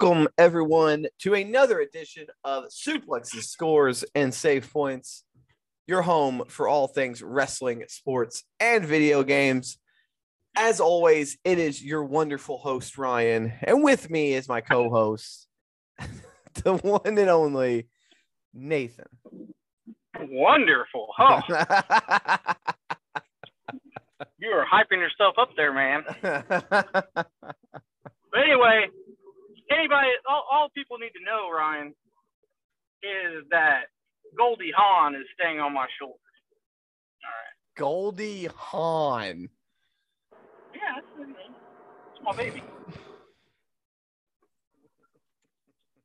Welcome, everyone, to another edition of Suplexes, Scores, and Save Points, your home for all things wrestling, sports, and video games. As always, it is your wonderful host, Ryan, and with me is my co host, the one and only Nathan. Wonderful. You are hyping yourself up there, man. But anyway, anybody, all, all people need to know, Ryan, is that Goldie Hawn is staying on my shoulders. Goldie Hawn. Yeah, that's, that's my baby.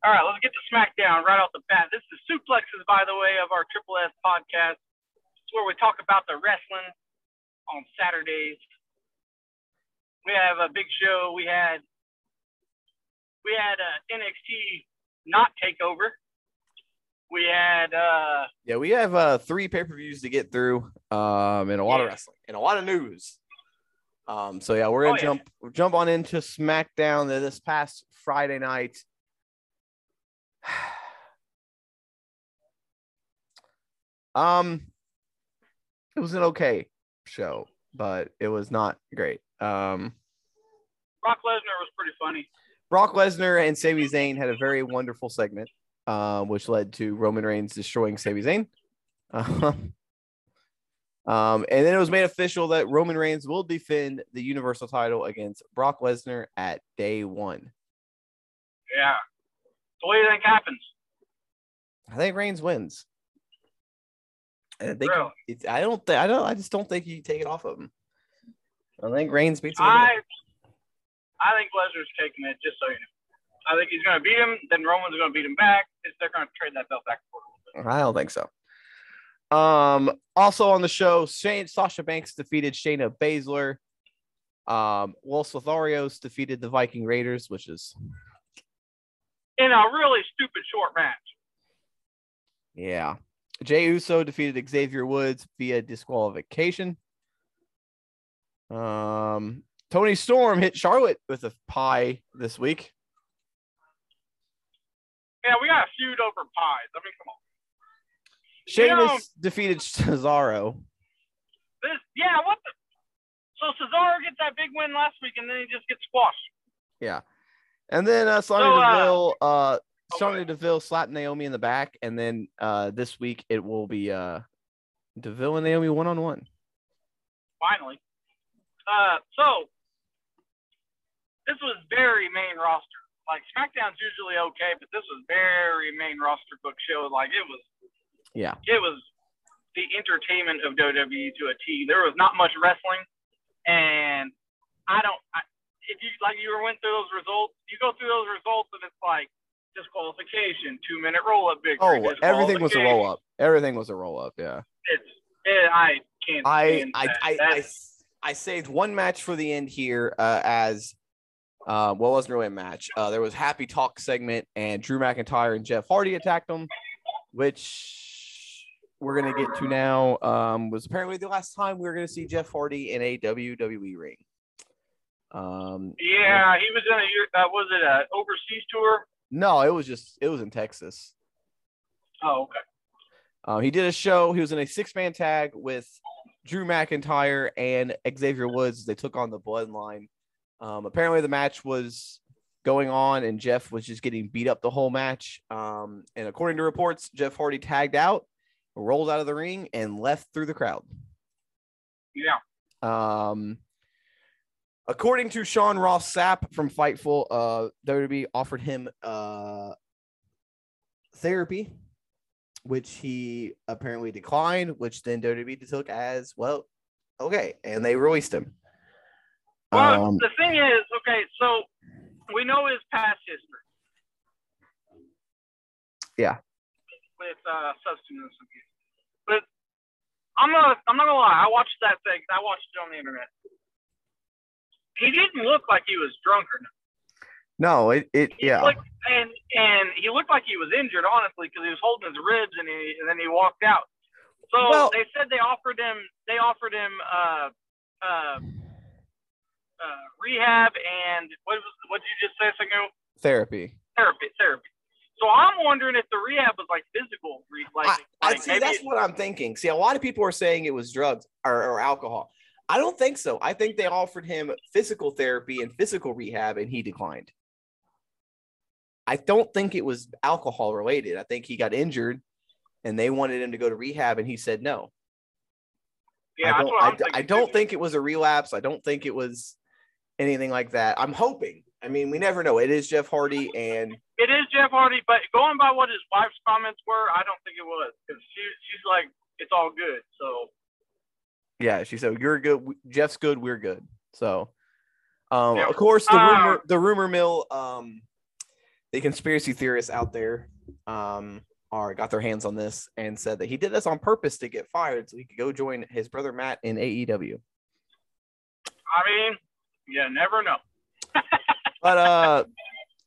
All right, let's get to SmackDown right off the bat. This is Suplexes, by the way, of our Triple S podcast. It's where we talk about the wrestling on Saturdays. We have a big show. We had we had uh, NXT not takeover. We had uh, Yeah, we have uh, three pay per views to get through, um, and a lot of wrestling and a lot of news. Um, so yeah, we're gonna Oh, yeah. jump jump on into SmackDown this past Friday night. um, it was an okay show, but it was not great. Um, Brock Lesnar was pretty funny. Brock Lesnar and Sami Zayn had a very wonderful segment, um, which led to Roman Reigns destroying Sami Zayn. Um, um, and then it was made official that Roman Reigns will defend the Universal title against Brock Lesnar at day one. Yeah. So what do you think happens? I think Reigns wins. I think Really? it's, I don't think I don't I just don't think you take it off of him. I think Reigns beats him. I I think Lesnar's taking it, just so you know. I think he's going to beat him. Then Roman's going to beat him back. They're going to trade that belt back and forth. A little bit. I don't think so. Um, also on the show, Shane, Sasha Banks defeated Shayna Baszler. Um, Los Lotharios defeated the Viking Raiders, which is In a really stupid short match. yeah. Jey Uso defeated Xavier Woods via disqualification. Um, Toni Storm hit Charlotte with a pie this week. Yeah, we got a feud over pies. I mean, come on. Sheamus know- defeated Cesaro. This, yeah, what the? So Cesaro gets that big win last week, and then he just gets squashed. Yeah. And then uh, Sonya So, uh, Deville, uh, Sonya okay. Deville slapped Naomi in the back, and then uh, this week it will be uh, Deville and Naomi one on one. Finally. Uh, so this was very main roster. Like SmackDown's usually okay, but this was very main roster book show. Like it was, Yeah, it was the entertainment of WWE to a T. There was not much wrestling, and I don't. I, if you like, you went through those results. You go through those results, and it's like disqualification, two minute roll up victory. Oh, everything was a roll up. Everything was a roll up. Yeah. It's, it, I can't. I I that. I, I I saved one match for the end here uh, as uh, well, it wasn't really a match. Uh, there was happy talk segment, and Drew McIntyre and Jeff Hardy attacked them, which we're gonna get to now. Um, was apparently the last time we were gonna see Jeff Hardy in a WWE ring. Um, Yeah, he was in a year. Uh, was it a overseas tour? no, it was just it was in Texas. Oh, okay. Uh, he did a show. He was in a six man tag with Drew McIntyre and Xavier Woods. They took on the Bloodline. Um, apparently, the match was going on, and Jeff was just getting beat up the whole match. Um, and according to reports, Jeff Hardy tagged out, rolled out of the ring, and left through the crowd. Yeah. Um, according to Sean Ross Sapp from Fightful, uh, WWE offered him uh, therapy, which he apparently declined, which then WWE took as well, okay, and they released him. Well, Um, the thing is, okay, so we know his past history. Yeah. With uh, substance abuse, but I'm not. I'm not gonna lie. I watched that thing. I watched it on the internet. He didn't look like he was drunk or nothing. no, it, it He yeah, looked- and and he looked like he was injured, honestly, because he was holding his ribs and he and then he walked out. So Well- they said they offered him they offered him uh uh uh, rehab and what was what did you just say a second ago? Therapy. Therapy, therapy. So I'm wondering if the rehab was like physical, like, I, I like see. That's what I'm thinking. See, a lot of people are saying it was drugs or, or alcohol. I don't think so. I think they offered him physical therapy and physical rehab, and he declined. I don't think it was alcohol related. I think he got injured, and they wanted him to go to rehab, and he said no. yeah, I don't. I, I'm. I don't too. think it was a relapse. I don't think it was anything like that. I'm hoping. I mean, we never know. It is Jeff Hardy, and it is Jeff Hardy, but going by what his wife's comments were, I don't think it was because she she's like it's all good. So yeah, she said you're good. Jeff's good. We're good. So, um, Yeah. of course, the Uh, rumor, the rumor mill, um, the conspiracy theorists out there, um, are got their hands on this and said that he did this on purpose to get fired so he could go join his brother Matt in AEW. I mean, you never know. But uh,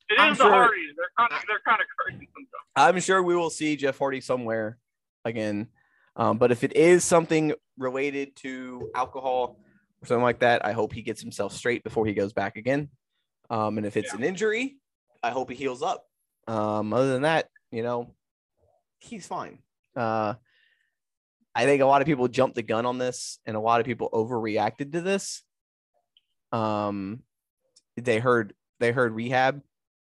It is I'm the sure- Hardys. They're kind of they're kind of crazy sometimes. I'm sure we will see Jeff Hardy somewhere again. Um, but if it is something related to alcohol or something like that, I hope he gets himself straight before he goes back again. Um, and if it's Yeah. an injury, I hope he heals up. Um, other than that, you know, he's fine. Uh, I think a lot of people jumped the gun on this, and a lot of people overreacted to this. Um, they heard they heard rehab,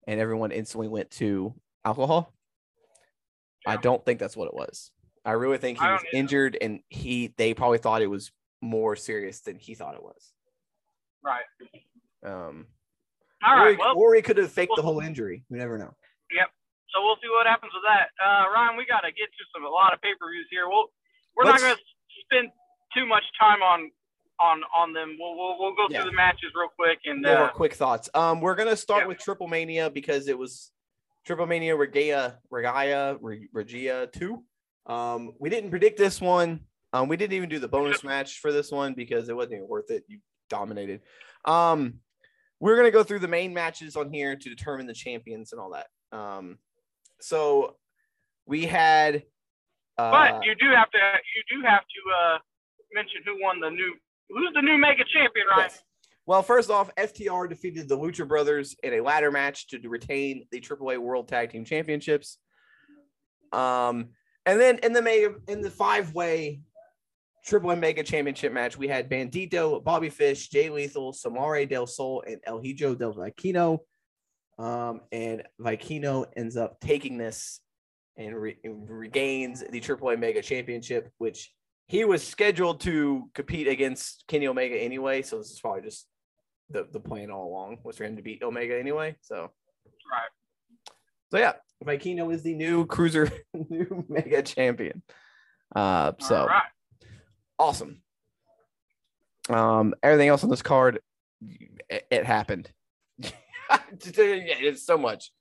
and everyone instantly went to alcohol. I don't think that's what it was. I really think he was either. injured, and he they probably thought it was more serious than he thought it was. Right. Um, All or, right. he, Well, or he could have faked the whole injury. We never know. Yep. So we'll see what happens with that. Uh, Ryan, we got to get to some a lot of pay per views here. We'll we're Let's- not going to spend too much time on on on them. We'll we'll, we'll go Yeah. through the matches real quick and uh, quick thoughts. Um, we're gonna start yeah. with Triple Mania because it was Triple Mania Regalia Regalia Re- Regia two. Um, we didn't predict this one. Um, we didn't even do the bonus match for this one because it wasn't even worth it. You dominated. Um, we're gonna go through the main matches on here to determine the champions and all that. Um, so we had. Uh, but you do have to you do have to uh, mention who won the new who's the new mega champion, right? Yes. Well, first off, FTR defeated the Lucha Brothers in a ladder match to retain the AAA World Tag Team Championships. Um, and then in the mega, in the five way Triple M Mega Championship match, we had Bandito, Bobby Fish, Jay Lethal, Samuray Del Sol, and El Hijo del Vikingo. Um, and Vikingo ends up taking this and, re- and regains the AAA Mega Championship, which he was scheduled to compete against Kenny Omega anyway. So this is probably just the, the plan all along was for him to beat Omega anyway. So Right. so yeah, Vikingo is the new cruiser, new mega champion. Uh, so right. awesome. Um, everything else on this card, it, it happened. it's so much,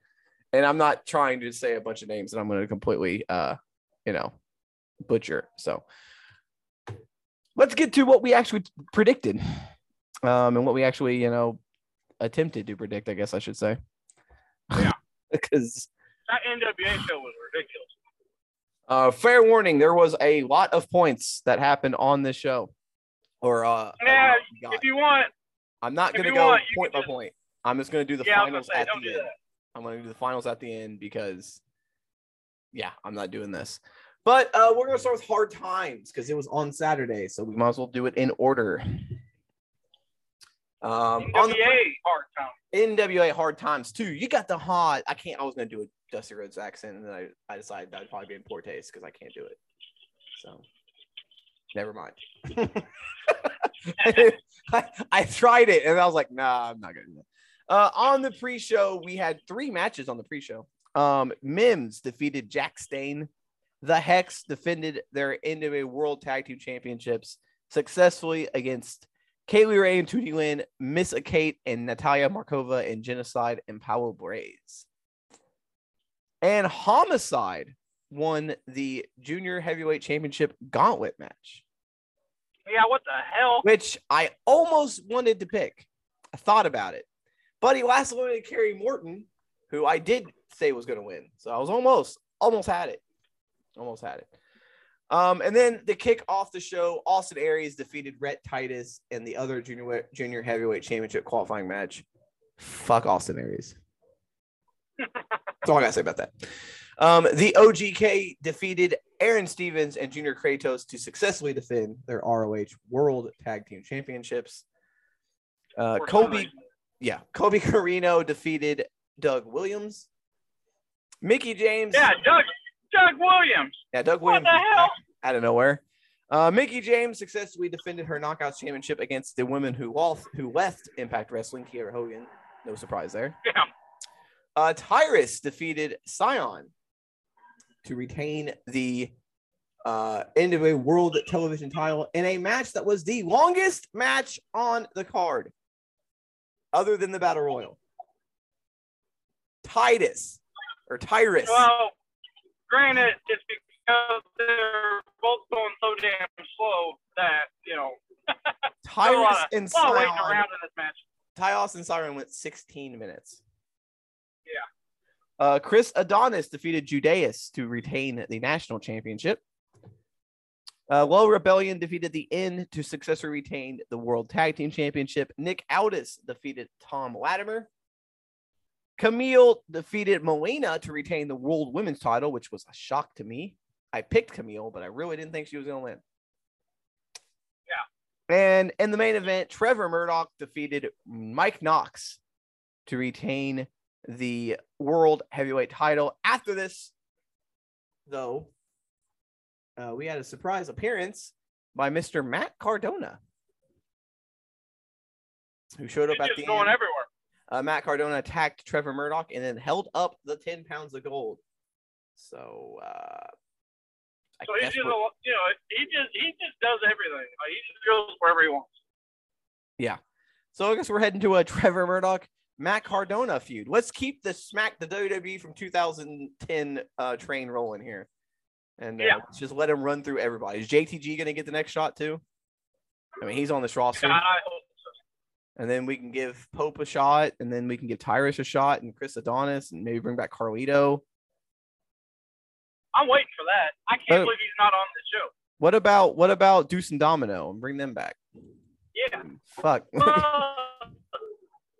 and I'm not trying to say a bunch of names that I'm going to completely, uh, you know, butcher. So let's get to what we actually predicted, um, and what we actually, you know, attempted to predict. I guess I should say. Yeah. because That NWA show was ridiculous. uh, fair warning, there was a lot of points that happened on this show. Or uh, Yeah. If you want, I'm not gonna go want, point by just- point. I'm just gonna do the yeah, I was gonna finals say, at the end. that. I'm gonna do the finals at the end because, yeah, I'm not doing this. But uh, we're gonna start with hard times because it was on Saturday, so we might as well do it in order. Um, on the NWA hard time. NWA Hard Times too. You got the hot. I can't. I was gonna do a Dusty Rhodes accent, and then I, I decided that'd probably be in poor taste because I can't do it. So, never mind. I, I tried it, and I was like, Nah, I'm not gonna do that. Uh, on the pre-show, we had three matches on the pre-show. Um, Mims defeated Jack Stain. The Hex defended their NWA World Tag Team Championships successfully against Kylie Rae and Tootie Lynn, Miss Kate and Natalia Markova and Genocide and Powell Braze. And Homicide won the Junior Heavyweight Championship Gauntlet match, Yeah, what the hell? which I almost wanted to pick. I thought about it, but he last to Kerry Morton, who I did say was going to win. So I was almost, almost had it. Almost had it. Um, and then to kick off the show, Austin Aries defeated Rhett Titus in the other junior junior heavyweight championship qualifying match. Fuck Austin Aries. That's all I gotta say about that. Um, the OGK defeated Aron Stevens and Junior Kratos to successfully defend their ROH World Tag Team Championships. Uh, Kobe, yeah, Colby Corino defeated Doug Williams. Mickie James, Yeah, Doug Doug Williams. yeah, Doug What Williams the hell? out of nowhere. Uh, Mickie James successfully defended her Knockouts Championship against the woman who lost, who left Impact Wrestling, Kiera Hogan. No surprise there. Yeah. Uh, Tyrus defeated Scion to retain the uh, NWA World Television title in a match that was the longest match on the card, other than the Battle Royal. Titus or Tyrus. Well, granted, it's because they're both going so damn slow that you know Tyrus of, and a lot of waiting around in this match. And Siren went 16 minutes. Yeah. Uh, Chris Adonis defeated Judais to retain the national championship. Uh, La Rebelión defeated the N to successfully retain the World Tag Team Championship. Nick Aldis defeated Tom Latimer. Kamille defeated Melina to retain the World Women's title, which was a shock to me. I picked Kamille, but I really didn't think she was going to win. Yeah. And in the main event, Trevor Murdoch defeated Mike Knox to retain the World Heavyweight title. After this, though, uh, we had a surprise appearance by Mr. Matt Cardona, who showed up He's at the going end. everywhere. Uh, Matt Cardona attacked Trevor Murdoch and then held up the 10 pounds of gold. So, uh, I So he guess just, we're- you know, he just he just does everything. Like, he just goes wherever he wants. Yeah. So I guess we're heading to a Trevor Murdoch Matt Cardona feud. Let's keep the smack the WWE from 2010 uh, train rolling here, and uh, Yeah. just let him run through everybody. Is JTG going to get the next shot too? I mean, he's on this roster, God, I hope. And then we can give Pope a shot, and then we can give Tyrus a shot, and Chris Adonis, and maybe bring back Carlito. I'm waiting for that. I can't Oh. believe he's not on the show. What about what about Deuce and Domino and bring them back? Yeah. Fuck.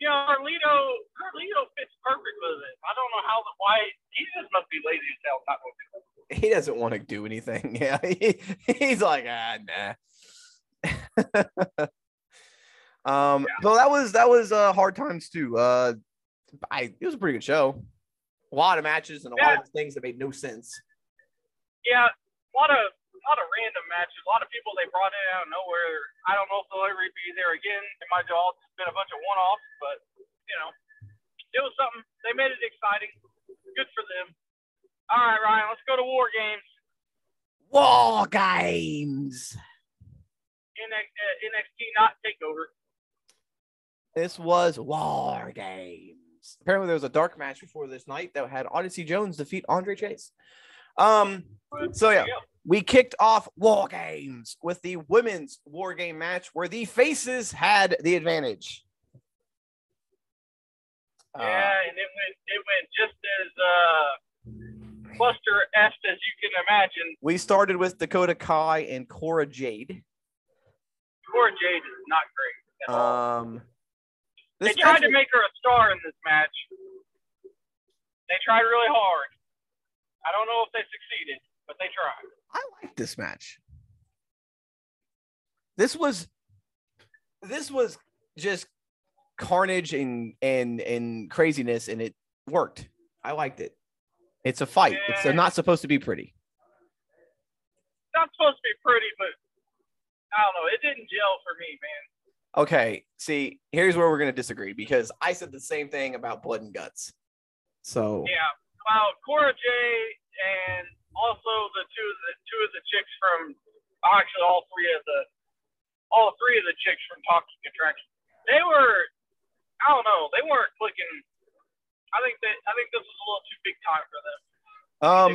You know, Carlito, Carlito fits perfect with it. I don't know how the why he just must be lazy as hell. Not to he doesn't want to do anything. Yeah, he, he's like, ah, nah. um, so that was that was uh, hard times too. Uh, I it was a pretty good show. A lot of matches and a lot of things that made no sense. Yeah, a lot of a lot of random matches. A lot of people they brought in out of nowhere. I don't know if they'll ever be there again. It might have all just been a bunch of one-offs, but you know, it was something. They made it exciting. Good for them. All right, Ryan, let's go to War Games. War games. NX, uh, NXT not Takeover. This was War Games. Apparently, there was a dark match before this night that had Odyssey Jones defeat Andre Chase. Um, so yeah, we kicked off War Games with the women's War Game match where the faces had the advantage. Uh, Yeah, and it went it went just as uh cluster est as you can imagine. we started with Dakota Kai and Cora Jade. Cora Jade is not great. At all. Um, they tried match to make her a star in this match. They tried really hard. I don't know if they succeeded, but they tried. I like this match. This was this was just carnage and and and craziness and it worked. I liked it. It's a fight. It's Yeah. not supposed to be pretty. It's not supposed to be pretty, but I don't know. It didn't gel for me, man. Okay, see, here's where we're gonna disagree because I said the same thing about blood and guts. So Yeah. Well, Cora J and also the two of the two of the chicks from actually all three of the all three of the chicks from Toxic Attraction. They were I don't know, they weren't clicking I think that I think this was a little too big time for them. um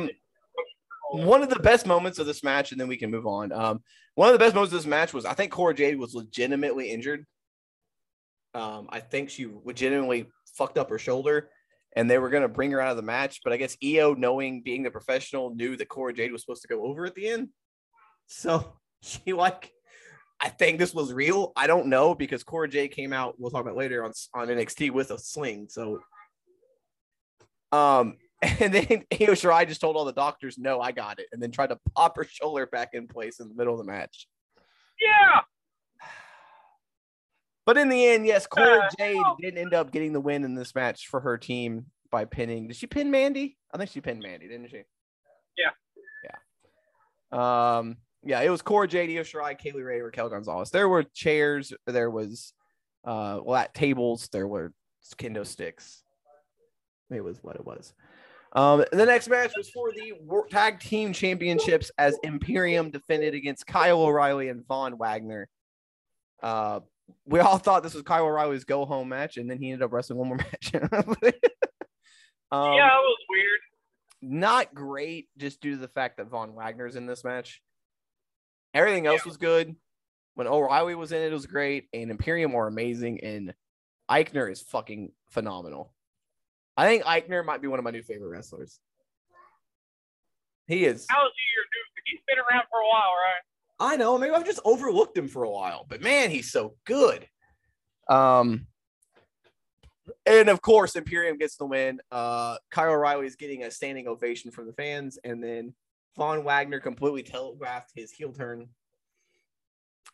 one of the best moments of this match, and then we can move on. Um, one of the best moments of this match was I think Cora Jade was legitimately injured. Um, I think she legitimately fucked up her shoulder, and they were gonna bring her out of the match. But I guess Io, knowing being the professional, knew that Cora Jade was supposed to go over at the end. So she like, I think this was real. I don't know because Cora J came out. We'll talk about later on on NXT with a sling. So, um, and then Io Shirai just told all the doctors, "No, I got it," and then tried to pop her shoulder back in place in the middle of the match. Yeah. But in the end, yes, Cora Uh, Jade no. did end up getting the win in this match for her team by pinning. Did she pin Mandy? I think she pinned Mandy, didn't she? Yeah. Yeah. Um. Yeah, it was Cora Jade, Io Shirai, Kay Lee Ray, Raquel Gonzalez. There were chairs. There was, uh, well, at tables. There were kendo sticks. It was what it was. Um, the next match was for the Tag Team Championships as Imperium defended against Kyle O'Reilly and Von Wagner. Uh, we all thought this was Kyle O'Reilly's go home match, and then he ended up wrestling one more match. um, yeah, it was weird. not great just due to the fact that Von Wagner's in this match. Everything else was good. When O'Reilly was in it, it was great, and Imperium were amazing, and Aichner is fucking phenomenal. I think Aichner might be one of my new favorite wrestlers. He is. How's he your dude? He's been around for a while, right? I know. Maybe I've just overlooked him for a while, but man, he's so good. Um, and of course, Imperium gets the win. Uh, Kyle O'Reilly is getting a standing ovation from the fans, and then Von Wagner completely telegraphed his heel turn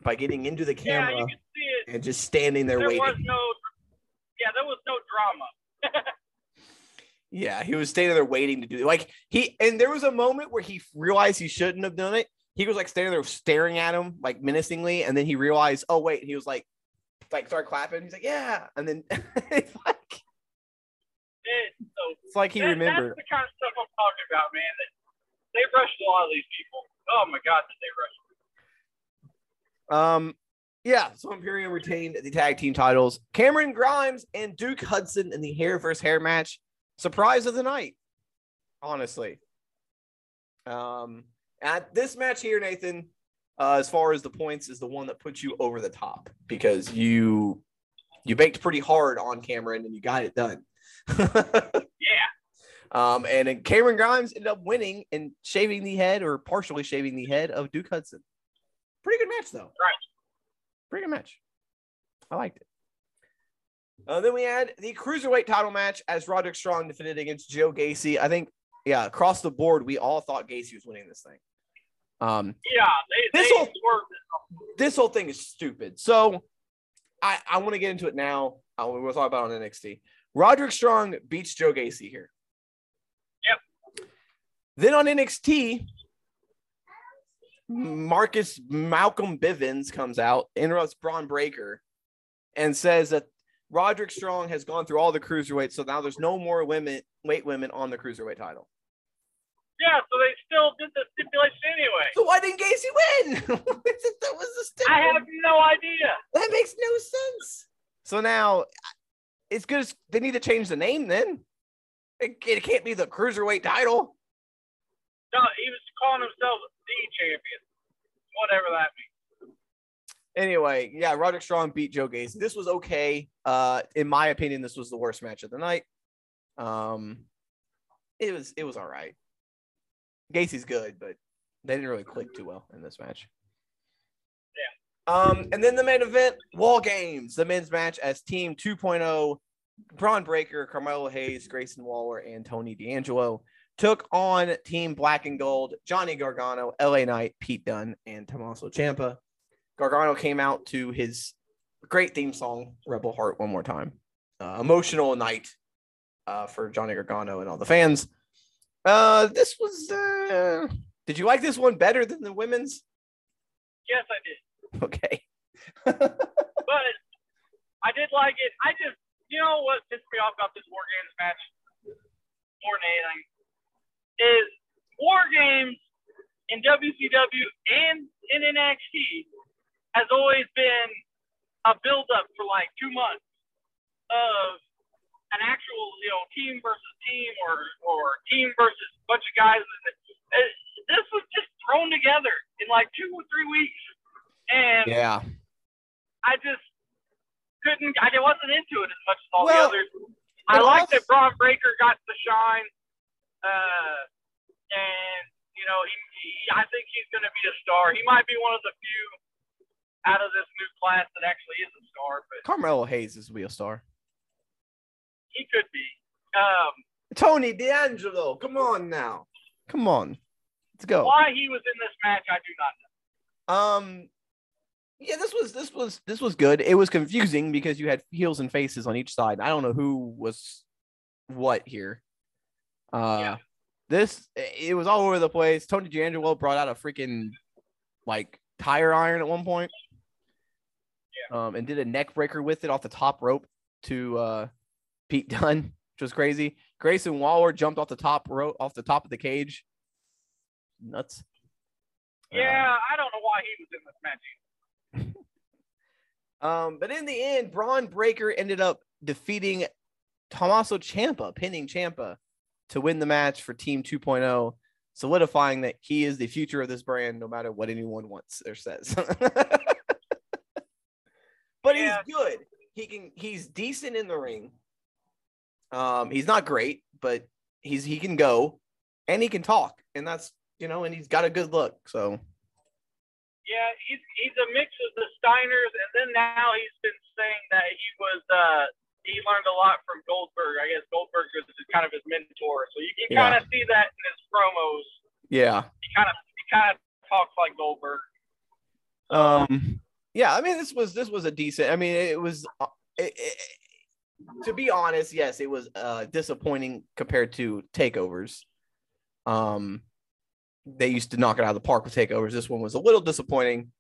by getting into the camera you can see it. and just standing there There waiting. was no. Yeah, there was no drama. Yeah, he was standing there waiting to do it. Like he and there was a moment where he realized he shouldn't have done it. He was like standing there staring at him like menacingly, and then he realized, oh wait, he was like, like start clapping. He's like, yeah, and then it's like It, so it's like he that- remembered. That's the kind of stuff I'm talking about, man. That they rushed a lot of these people. Oh my god, did they rush? Um, yeah. So Imperium retained the tag team titles. Cameron Grimes and Duke Hudson in the hair versus hair match. Surprise of the night, honestly. Um, at this match here, Nathan, uh, as far as the points, is the one that puts you over the top because you you baked pretty hard on Cameron and you got it done. Yeah. Um, and then Cameron Grimes ended up winning and shaving the head or partially shaving the head of Duke Hudson. Pretty good match, though. Right. Pretty good match. I liked it. Uh, then we had the cruiserweight title match as Roderick Strong defended against Joe Gacy. I think, yeah, across the board, we all thought Gacy was winning this thing. Um, Yeah, they, This they whole- this whole thing is stupid. So I, I want to get into it now. Uh, we'll talk about it on NXT. Roderick Strong beats Joe Gacy here. Yep. Then on NXT, Marcus Malcolm Bivens comes out, interrupts Bron Breakker, and says that Roderick Strong has gone through all the cruiserweights, so now there's no more women weight women on the cruiserweight title. Yeah, so they still did the stipulation anyway. So why didn't Gacy win? that was the stupid. I have no idea. That makes no sense. So now it's good as they need to change the name then. It, it can't be the cruiserweight title. No, he was calling himself the champion, whatever that means. Anyway, yeah, Roderick Strong beat Joe Gacy. This was okay. Uh, in my opinion, this was the worst match of the night. Um, it was it was all right. Gacy's good, but they didn't really click too well in this match. Yeah. Um, and then the main event, Wall Games, the men's match as Team 2.0, Bron Breakker, Carmelo Hayes, Grayson Waller, and Tony D'Angelo took on Team Black and Gold, Johnny Gargano, LA Knight, Pete Dunne, and Tommaso Ciampa. Gargano came out to his great theme song, Rebel Heart, one more time. Uh, emotional night uh, for Johnny Gargano and all the fans. Uh, this was. Uh, did you like this one better than the women's? Yes, I did. Okay. But I did like it. I just, you know what pissed me off about this War Games match more than anything is War Games in WCW and in NXT has always been a build up for like two months of an actual, you know, team versus team or or team versus a bunch of guys. This was just thrown together in like two or three weeks, and yeah. I just couldn't. I wasn't into it as much as all Well, the others. I like that Bron Breakker got the shine, uh, and You know, he, he I think he's going to be a star. He might be one of the few out of this new class that actually is a star, but Carmelo Hayes is be a star. he could be. Um, Tony D'Angelo, come on now. Come on. Let's go. why he was in this match, I do not know. Um yeah, this was this was this was good. It was confusing because you had heels and faces on each side. I don't know who was what here. Uh Yeah. this it was all over the place. Tony D'Angelo brought out a freaking like tire iron at one point. Um and did a neck breaker with it off the top rope to uh Pete Dunne, which was crazy. Grayson Waller jumped off the top rope off the top of the cage. Nuts. Uh, Yeah, I don't know why he was in this match. Um, but in the end, Bron Breakker ended up defeating Tommaso Ciampa, pinning Ciampa to win the match for Team 2.0, solidifying that he is the future of this brand, no matter what anyone wants or says. but Yeah. he's good. He can. He's decent in the ring. Um, he's not great, but he's he can go, and he can talk, and that's you know, and he's got a good look. So Yeah, he's he's a mix of the Steiners, and then now he's been saying that he was uh he learned a lot from Goldberg. I guess Goldberg was kind of his mentor, so you can Yeah. kind of see that in his promos. yeah, He kind of he kind of talks like Goldberg. Um, yeah, I mean, this was this was a decent. I mean, it was. uh, It, it, to be honest, yes, it was uh disappointing compared to takeovers. Um, they used to knock it out of the park with takeovers. This one was a little disappointing.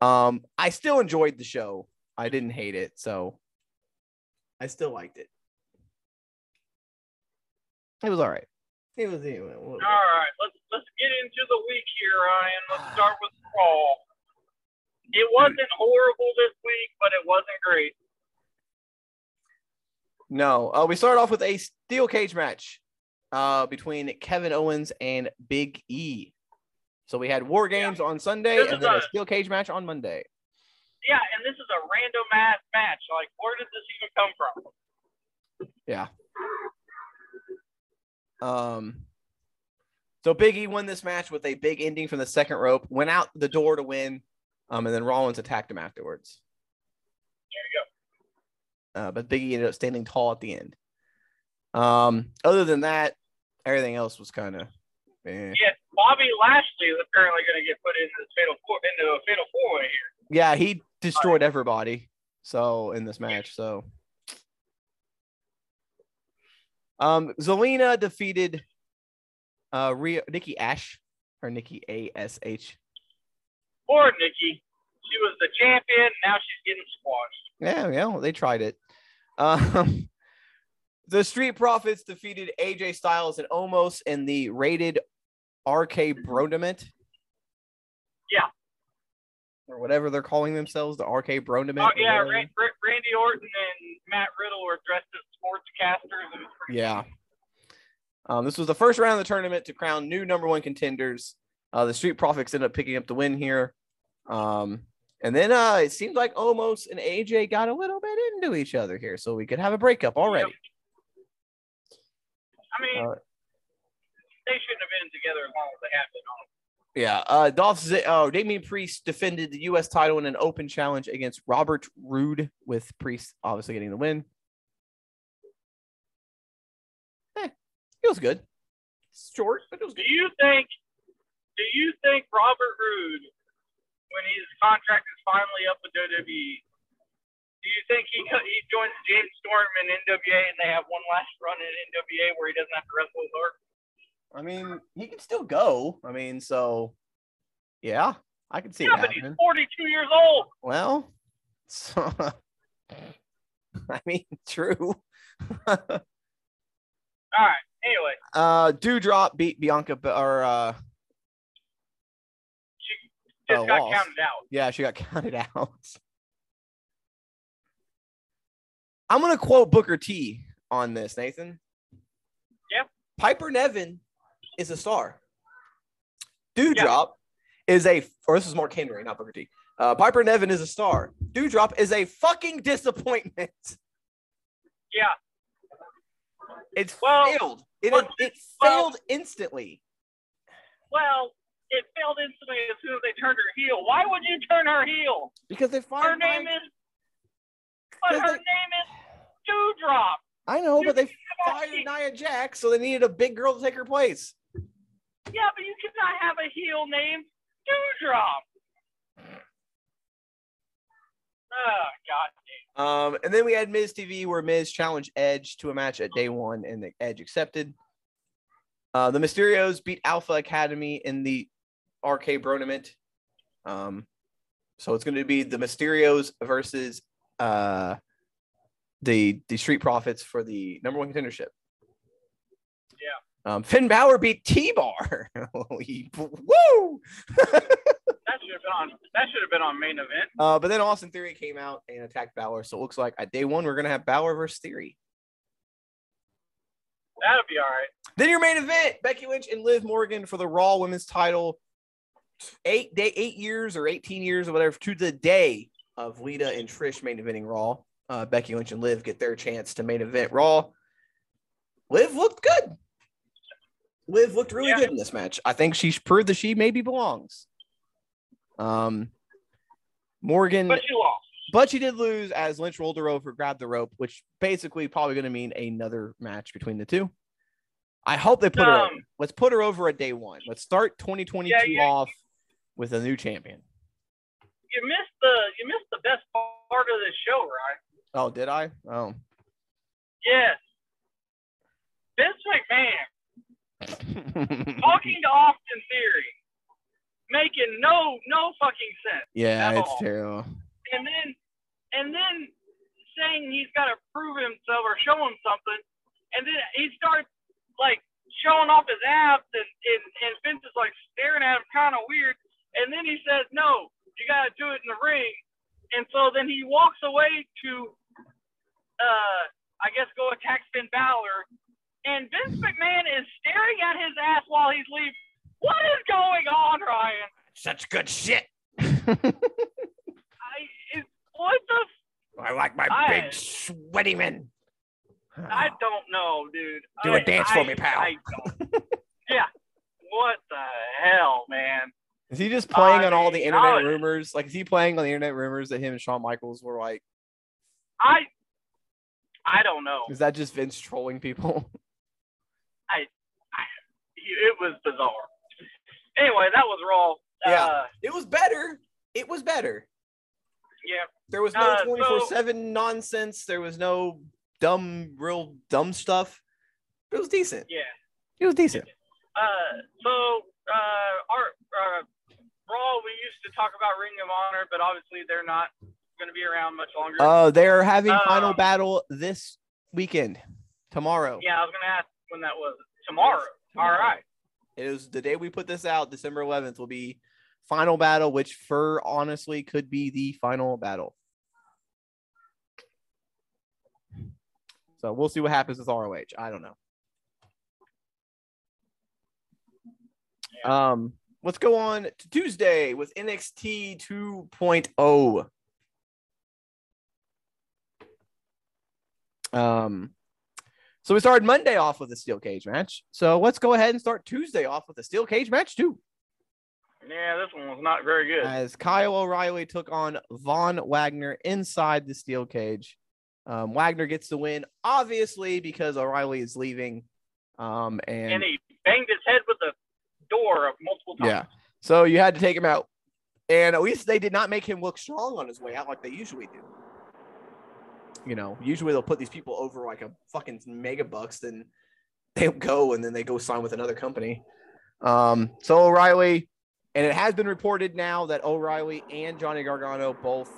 Um, I still enjoyed the show. I didn't hate it, so I still liked it. It was all right. It was. Was All right, let's let's get into the week here, Ryan. Let's start with Raw. It wasn't horrible this week, but it wasn't great. No, uh, we started off with a steel cage match uh, between Kevin Owens and Big E. So we had War Games on Sunday This and then a a- steel cage match on Monday. Yeah, and this is a random ass match. Like, where did this even come from? Yeah. Um. So Big E won this match with a big ending from the second rope, went out the door to win, um, and then Rollins attacked him afterwards. There you Uh, but Big E ended up standing tall at the end. Um, other than that, everything else was kind of. Eh. Yeah, Bobby Lashley is apparently going to get put into this fatal four, into a fatal four way here. Yeah, he destroyed everybody. So in this match, so um, Zelina defeated uh Rhea, Nikki Ash or Nikki A S H. Poor Nikki. She was the champion. Now she's getting squashed. Yeah, yeah, they tried it. Um, the Street Profits defeated AJ Styles and Omos in the rated RK Bronament. Yeah. Or whatever they're calling themselves, the RK Bronament. Oh yeah, whatever. Ra- Ra- Randy Orton and Matt Riddle were dressed as sportscasters. Yeah. Um, this was the first round of the tournament to crown new number one contenders. Uh, the Street Profits ended up picking up the win here. Um, and then uh, it seems like Omos and AJ got a little bit into each other here, so we could have a breakup already. I mean, Uh, they shouldn't have been together as long as they have been on. Yeah. Uh, Dolph Z- oh, Damian Priest defended the U.S. title in an open challenge against Robert Roode, with Priest obviously getting the win. Eh, it was good. It's short, but it was good. Do you think? Do you think Robert Roode, when his contract is finally up with WWE, do you think he he joins James Storm in NWA and they have one last run in NWA where he doesn't have to wrestle with Orton? I mean, he can still go. I mean, so yeah, I can see Yeah, it but he's 42 years old. Well, so, I mean, true. All right. Anyway, uh, Doudrop beat Bianca, or uh, just Oh, got lost. counted out. yeah, she got counted out. I'm gonna quote Booker T on this, Nathan. Yeah. Piper Niven is a star. Doudrop is a, or this is Mark Henry, not Booker T. Uh, Piper Niven is a star. Doudrop is a fucking disappointment. Yeah. It's Well, failed. It, well, it well- failed instantly. Well, it failed instantly as soon as they turned her heel. Why would you turn her heel? Because they fired Her name Mike- is. But her they- name is Doudrop. I know, but they fired she- Nia Jax, so they needed a big girl to take her place. Yeah, but you cannot have a heel named Doudrop. Oh God. Um, and then we had Miz TV where Miz challenged Edge to a match at day one, and the Edge accepted. Uh, the Mysterios beat Alpha Academy in the RK Bronament. Um, so it's going to be the Mysterios versus uh, the the Street Profits for the number one contendership. Yeah. Um, Finn Balor beat T Bar. Woo! That should have been on. That should have been on main event. Uh, but then Austin Theory came out and attacked Balor. So it looks like at day one, we're going to have Balor versus Theory. That'll be all right. Then your main event, Becky Lynch and Liv Morgan for the Raw Women's title. Eight day, eight years or 18 years or whatever to the day of Lita and Trish main eventing Raw. Uh, Becky Lynch and Liv get their chance to main event Raw. Liv looked good. Liv looked really Yeah. good in this match. I think she's proved that she maybe belongs. Um, Morgan But you lost. but she did lose as Lynch rolled her over, grabbed the rope, which basically probably going to mean another match between the two. I hope they put her. Over. Um, Let's put her over at day one. Let's start 2022 Yeah, yeah. off with a new champion. You missed the. You missed the best part of this show, right? Oh, did I? Oh. Yes. Vince McMahon talking to Austin Theory, making no no fucking sense. yeah, it's all. terrible. and then and then saying he's got to prove himself or show him something, and then he starts like showing off his abs, and and, and Vince is like staring at him, kind of weird, and then he says, "No, you got to do it in the ring," and so then he walks away to, uh, I guess go attack Finn Balor, and Vince McMahon is staring at his ass while he's leaving. What is going on, Ryan? Such good shit. I is, what the I like my I- big sweaty men. I don't know, dude. Do a I- dance for me, pal. Yeah. What the hell, man? Is he just playing I on all the internet I- rumors? Like, is he playing on the internet rumors that him and Shawn Michaels were like? I I don't know. Is that just Vince trolling people? I. It was bizarre. Anyway, that was Raw. Yeah. Uh, It was better. It was better. yeah. There was no Uh, 24 7 nonsense. There was no dumb, real dumb stuff. It was decent. Yeah. It was decent. Uh, so uh, our uh, Raw, we used to talk about Ring of Honor, but obviously they're not going to be around much longer. Uh, they're having final Um, battle this weekend, tomorrow. yeah, I was going to ask when that was. Tomorrow. All Tomorrow. right. It is the day we put this out, December 11th, will be final battle, which for honestly could be the final battle. So we'll see what happens with ROH. I don't know. Um, let's go on to Tuesday with NXT 2.0. Um, so we started Monday off with a steel cage match. So let's go ahead and start Tuesday off with a steel cage match too. Yeah, this one was not very good. As Kyle O'Reilly took on Von Wagner inside the steel cage. Um, Wagner gets the win, obviously, because O'Reilly is leaving. Um, and, and he banged his head with the door multiple times. yeah, so you had to take him out. And at least they did not make him look strong on his way out like they usually do. You know, usually they'll put these people over like a fucking mega bucks, then they'll go and then they go sign with another company. Um, so O'Reilly, and it has been reported now that O'Reilly and Johnny Gargano both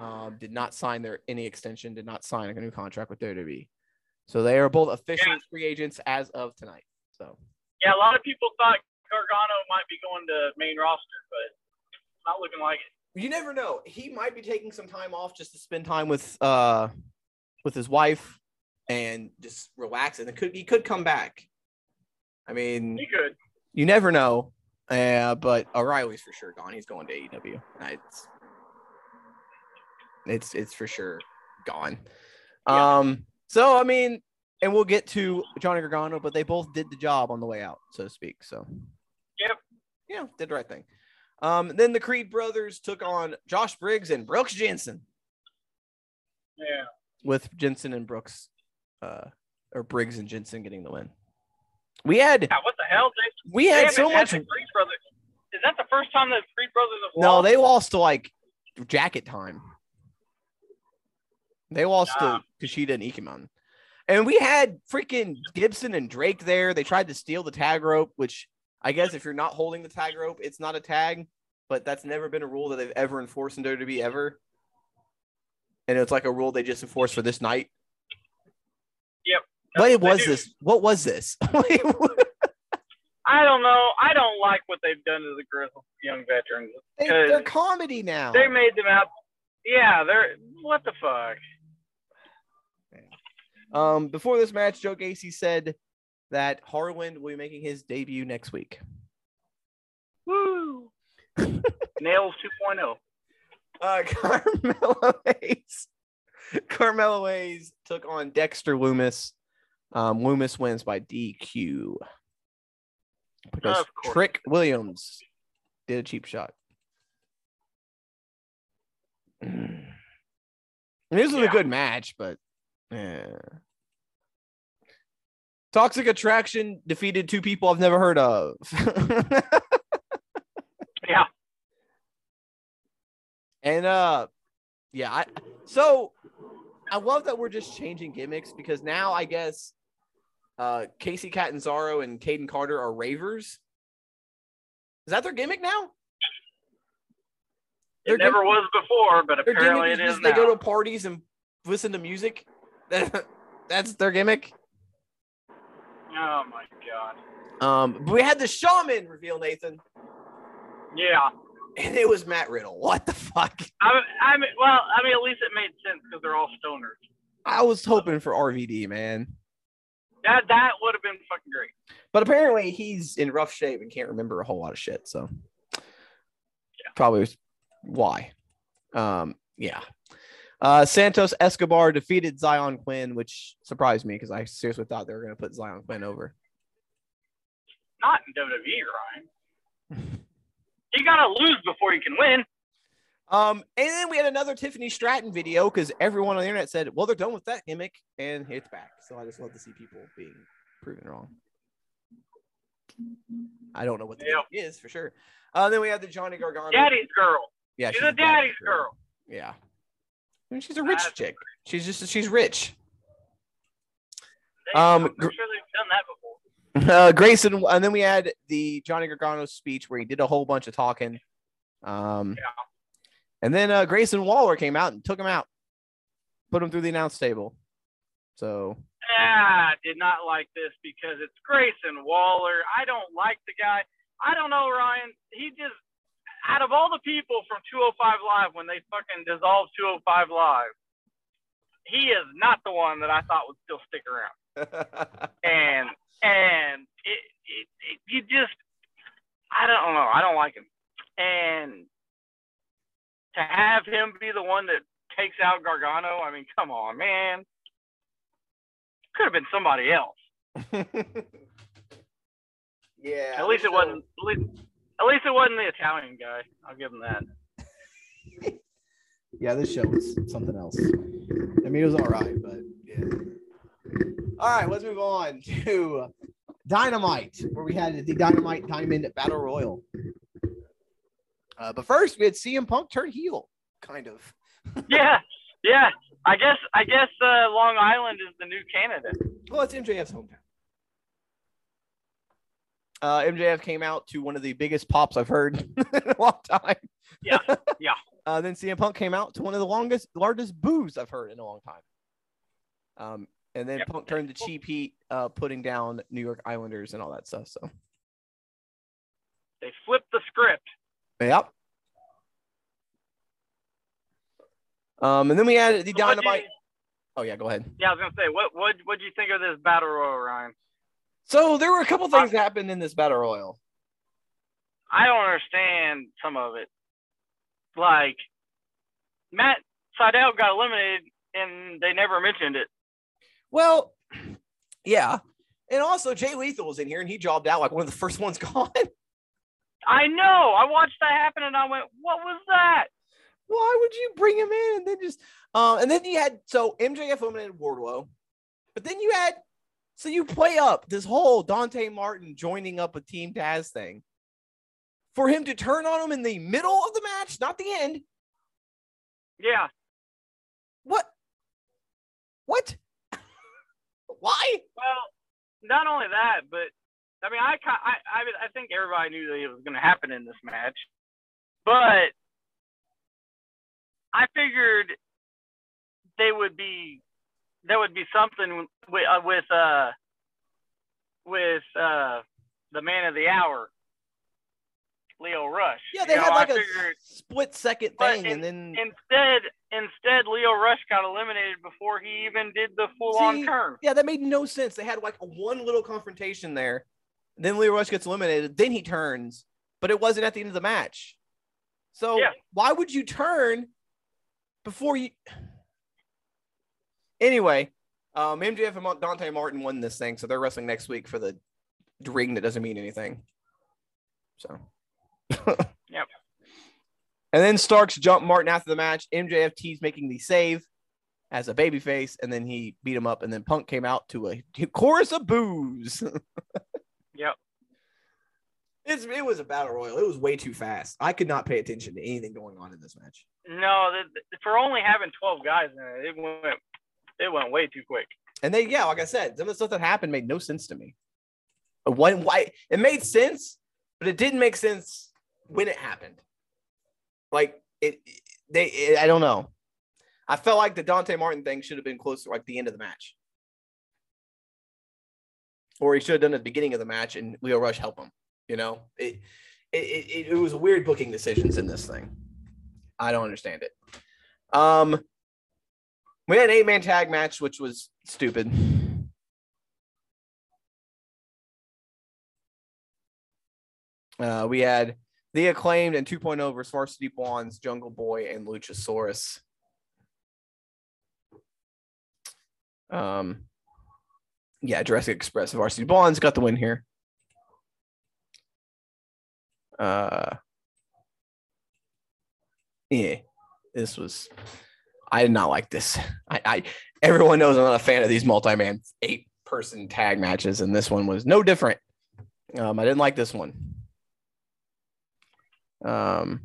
um, did not sign their any extension, did not sign a new contract with WWE. So they are both official Yeah. free agents as of tonight. So Yeah, a lot of people thought Gargano might be going to main roster, but not looking like it. you never know. He might be taking some time off just to spend time with uh with his wife and just relax. And it could he could come back. I mean, He could. you never know. Uh, but O'Reilly's for sure gone. He's going to AEW. It's it's it's for sure gone. Yeah. Um. So I mean, and we'll get to Johnny Gargano, but they both did the job on the way out, so to speak. So. You know, did the right thing. Um, then the Creed brothers took on Josh Briggs and Brooks Jensen, Yeah. with Jensen and Brooks, uh, or Briggs and Jensen getting the win. We had Yeah, what the hell? They, we they had haven't so had much. the Creed brothers. Is that the first time the Creed brothers have No, lost? they lost to like jacket time. They lost Ah. to Kushida and Ikemen. And we had freaking Gibson and Drake there. They tried to steal the tag rope, which I guess if you're not holding the tag rope, it's not a tag, but that's never been a rule that they've ever enforced in WWE ever. And it's like a rule they just enforced for this night. Yep. What what was do. this? What was this? I don't know. I don't like what they've done to the Grizzled young veterans. they, they're comedy now. They made them out. Yeah, they're what the fuck. Um, before this match, Joe Gacy said that Harland will be making his debut next week. Woo! Nails oh. 2.0. Uh, Carmelo Hayes. Carmelo Hayes took on Dexter Lumis. Um, Lumis wins by DQ because Trick Williams did a cheap shot. Mm. This was a good match, but yeah. Toxic Attraction defeated two people I've never heard of. Yeah. And uh yeah, I so I love that we're just changing gimmicks because now I guess uh Kacy Catanzaro and Kayden Carter are ravers. Is that their gimmick now? Their It never gim- was before, but apparently gimmick it is is just they now. go to parties and listen to music. That's their gimmick. Oh my god. Um, but we had the shaman reveal, Nathan, Yeah. and it was Matt Riddle. What the fuck? I, I mean, well, I mean, at least it made sense because they're all stoners. I was hoping for RVD, man. That that would have been fucking great. But apparently he's in rough shape and can't remember a whole lot of shit. So probably was why. Um, yeah. Uh, Santos Escobar defeated Zion Quinn, which surprised me because I seriously thought they were going to put Zion Quinn over. Not in WWE, Ryan. You gotta lose before you can win. Um, and then we had another Tiffany Stratton video because everyone on the internet said, well, they're done with that gimmick and it's back. So I just love to see people being proven wrong. I don't know what the Yep. is for sure. Uh, then we had the Johnny Gargano. Daddy's girl. Yeah, She's a daddy's girl. Yeah. I mean, she's a rich chick. She's just she's rich. They, Um, I'm sure they've done that before. Uh, Grayson, and then we had the Johnny Gargano speech where he did a whole bunch of talking. Um, Yeah. and then uh, Grayson Waller came out and took him out, put him through the announce table. So Yeah, I did not like this because it's Grayson Waller. I don't like the guy. I don't know, Ryan. He just, out of all the people from 205 Live when they fucking dissolved 205 Live, he is not the one that I thought would still stick around. And and it, it, it you just, I don't know. I don't like him. And to have him be the one that takes out Gargano, I mean, come on, man. Could have been somebody else. yeah. At least it wasn't. At least, at least it wasn't the Italian guy. I'll give him that. Yeah, this show was something else. I mean, it was all right, but yeah. All right, let's move on to Dynamite, where we had the Dynamite Diamond Battle Royal. Uh, but first, we had CM Punk turn heel, kind of. Yeah, yeah. I guess. I guess uh, Long Island is the new Canada. Well, it's MJF's hometown. Uh, MJF came out to one of the biggest pops I've heard in a long time. Yeah, yeah. Uh, then CM Punk came out to one of the longest, largest boos I've heard in a long time. Um, and then Yep. Punk turned to cheap heat, uh, putting down New York Islanders and all that stuff. So, They flipped the script. yep. Um, and then we had the So Dynamite. you- Oh yeah, go ahead. yeah, I was gonna say, what what what do you think of this battle royal, Ryan? So there were a couple things that happened in this battle royal. I don't understand some of it. Like Matt Sydal got eliminated, and they never mentioned it. Well, yeah. And also Jay Lethal was in here and he jobbed out like one of the first ones gone. I know. I watched that happen and I went, "What was that?" Why would you bring him in and then just uh, and then you had so MJF eliminated Wardlow, but then you had so you play up this whole Dante Martin joining up a Team Taz thing for him to turn on him in the middle of the match, not the end. Yeah. What? What? Why? Well, not only that, but I mean, I I I, I think everybody knew that it was going to happen in this match, but I figured they would be there would be something with uh, with uh with uh the man of the hour Lio Rush. Yeah, they you had know, like I a figured, split second thing, and then instead instead Lio Rush got eliminated before he even did the full on turn. yeah, that made no sense. They had like a one little confrontation there. Then Lio Rush gets eliminated. Then he turns, but it wasn't at the end of the match. So Yeah. why would you turn before you? Anyway, um, MJF and Dante Martin won this thing, so they're wrestling next week for the ring that doesn't mean anything. So. Yep. And then Starks jumped Martin after the match. MJF teased making the save as a babyface, and then he beat him up. And then Punk came out to a chorus of boos. Yep. It's, it was a battle royal. It was way too fast. I could not pay attention to anything going on in this match. No, the, the- for only having twelve guys in it, it went it went way too quick. And they, yeah, like I said, some of the stuff that happened made no sense to me. Why? Why? It made sense, but it didn't make sense when it happened. Like it, they. It, I don't know. I felt like the Dante Martin thing should have been closer, like the end of the match, or he should have done at the beginning of the match, and Lio Rush help him. You know, it, it, it, it was weird booking decisions in this thing. I don't understand it. Um, we had an eight man tag match, which was stupid. Uh, we had the acclaimed and 2.0 versus Varsity Blondes, Jungle Boy, and Luchasaurus. Um, yeah, Jurassic Express and Varsity Blondes got the win here. Uh, yeah, this was. I did not like this. I, I everyone knows I'm not a fan of these multi-man eight-person tag matches, and this one was no different. Um, I didn't like this one. Um,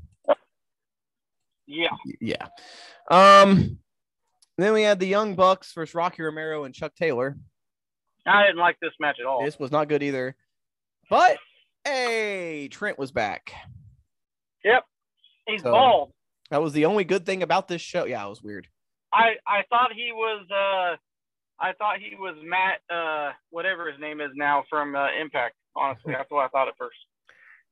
Yeah. yeah. Um, then we had the Young Bucks versus Rocky Romero and Chuck Taylor. I didn't like this match at all. This was not good either. But hey, Trent was back. Yep. He's So- bald. That was the only good thing about this show. Yeah, it was weird. I I thought he was uh I thought he was Matt uh whatever his name is now from uh, Impact. Honestly, that's what I thought at first.